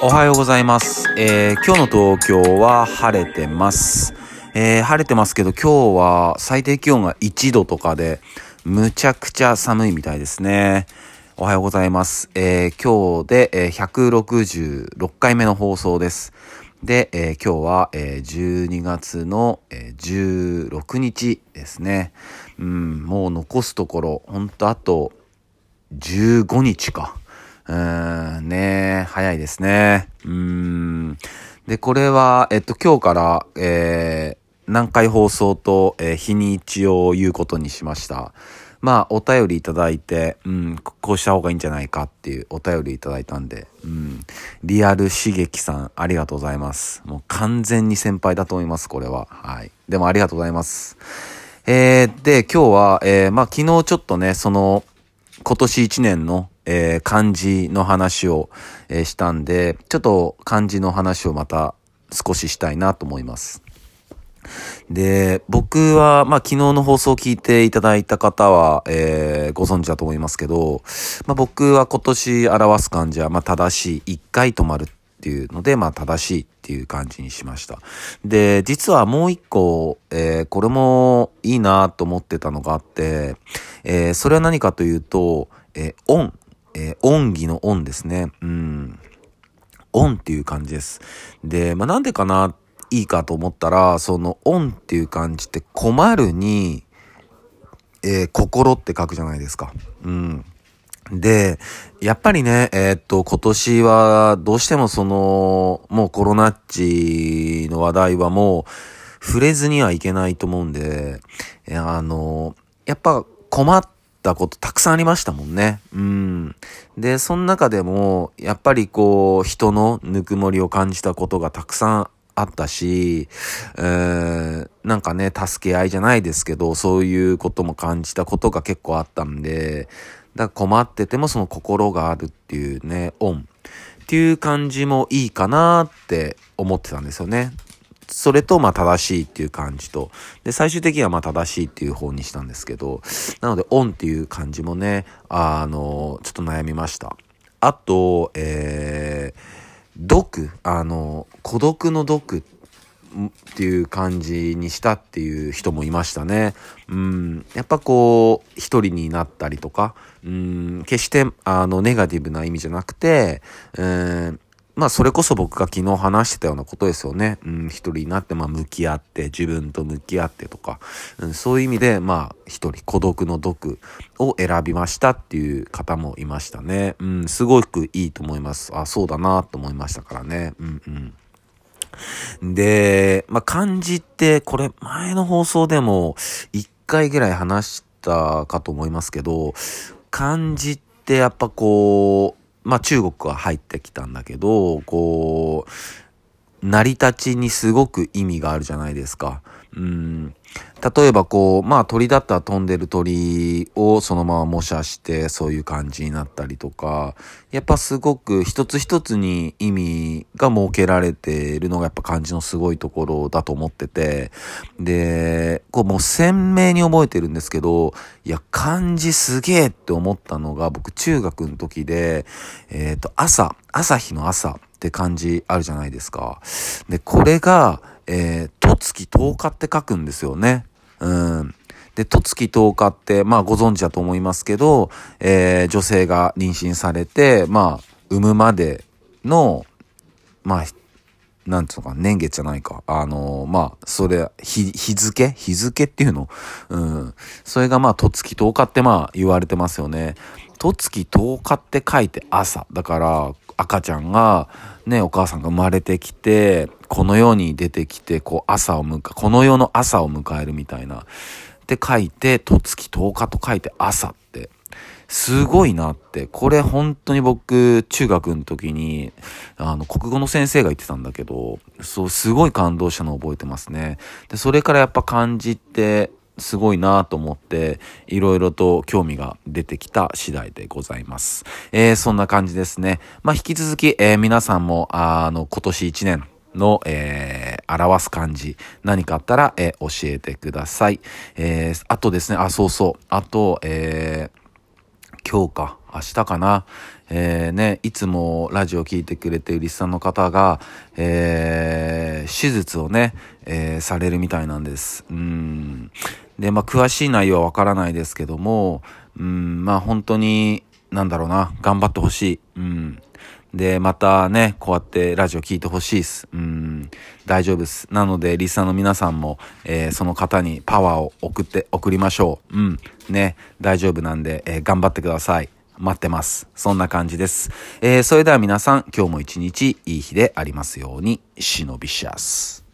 おはようございます。えー今日の東京は晴れてます。えー晴れてますけど今日は最低気温が1度とかでむちゃくちゃ寒いみたいですね。おはようございます。えー今日で、え166回目の放送です。で、えー今日は、えー12月の、えー16日ですね。うん、もう残すところ、ほんとあと15日か。うーん、ね早いですね。うーん。で、これは、えっと、今日から、えー、何回放送と、えー日にちを言うことにしました。まあ、お便りいただいて、うん、こうした方がいいんじゃないかっていうお便りいただいたんで、うん、リアル刺激さん、ありがとうございます。もう完全に先輩だと思います、これは。はい。でもありがとうございます。えー、で、今日は、えー、まあ、昨日ちょっとね、その、今年1年の、えー漢字の話を、えーしたんで、ちょっと漢字の話をまた少ししたいなと思います。で、僕は、まあ、昨日の放送を聞いていただいた方は、えーご存知だと思いますけど、まあ、僕は今年表す漢字は、まあ、正しい、一回止まるっていうので、まあ、正しいっていう感じにしました。で、実はもう一個、えーこれもいいなと思ってたのがあって、えーそれは何かというと、えー、恩、えー恩義の恩ですね。うん。恩っていう感じです。で、まあ、なんでかな、いいかと思ったら、その恩っていう漢字って困るに、えー心って書くじゃないですか。うん。で、やっぱりね、えーっと、今年はどうしてもその、もうコロナっちの話題はもう触れずにはいけないと思うんで、あの、やっぱ困ったことたくさんありましたもんね。うん。で、その中でも、やっぱりこう、人のぬくもりを感じたことがたくさんあったし、えーなんかね、助け合いじゃないですけど、そういうことも感じたことが結構あったんで、だから困っててもその心があるっていうね、恩っていう感じもいいかなって思ってたんですよね。それと、まあ、正しいっていう感じと。で、最終的には、まあ、正しいっていう方にしたんですけど、なので、恩っていう感じもね、あの、ちょっと悩みました。あと、えー、毒、あの、孤独の毒っていう感じにしたっていう人もいましたね。うん。やっぱこう、一人になったりとか、うん、決して、あの、ネガティブな意味じゃなくて、うん、まあ、それこそ僕が昨日話してたようなことですよね。うん、一人になって、まあ、向き合って、自分と向き合ってとか、うん、そういう意味で、まあ、一人、孤独の毒を選びましたっていう方もいましたね。うん、すごくいいと思います。あ、そうだなと思いましたからね。うん、うん。で、まあ、漢字って、これ前の放送でも一回ぐらい話したかと思いますけど、漢字ってやっぱこう、まあ、中国は入ってきたんだけど、こう、成り立ちにすごく意味があるじゃないですか。うん。例えばこう、まあ鳥だったら飛んでる鳥をそのまま模写してそういう感じになったりとか、やっぱすごく一つ一つに意味が設けられているのがやっぱ漢字のすごいところだと思ってて、で、こうもう鮮明に覚えてるんですけど、いや、漢字すげえって思ったのが僕中学の時で、えっ、と、朝、朝日の朝って漢字あるじゃないですか。で、これが、えー、とつき10日って書くんですよね。うん。で、とつき10日って、まあご存知だと思いますけど、えー女性が妊娠されて、まあ、産むまでの、まあ、なんつうのか、年月じゃないか。あのまあ、それ、日、日付？日付っていうの？うん。それがまあ、とつき10日ってまあ、言われてますよね。とつき10日って書いて朝。だから、赤ちゃんが、ね、お母さんが生まれてきて、この世に出てきて、こう、朝を迎え、この世の朝を迎えるみたいな。って書いて、とつき10日と書いて朝って。すごいなって。これ本当に僕、中学の時に、あの、国語の先生が言ってたんだけど、そう、すごい感動したのを覚えてますね。で、それからやっぱ漢字って、すごいなと思って、いろいろと興味が出てきた次第でございます。えー、そんな感じですね。まあ、引き続き、えー、皆さんも、あの、今年1年、の、えー、表す漢字、何かあったら、えー教えてください。えー、あとですね、あ、そうそう。あと、えー、今日か。明日かな。えー、ね、いつもラジオ聞いてくれているリスさんの方が、えー、手術をね、えー、されるみたいなんです。うん。で、まあ、詳しい内容はわからないですけども、うん、まあ、本当に、なんだろうな、頑張ってほしい。うん。で、またね、こうやってラジオ聞いてほしいです。うん、大丈夫です。なので、リスナーの皆さんも、えー、その方にパワーを送って、送りましょう。うん、ね、大丈夫なんで、えー、頑張ってください。待ってます。そんな感じです。えー、それでは皆さん、今日も一日いい日でありますように、シノビシャス。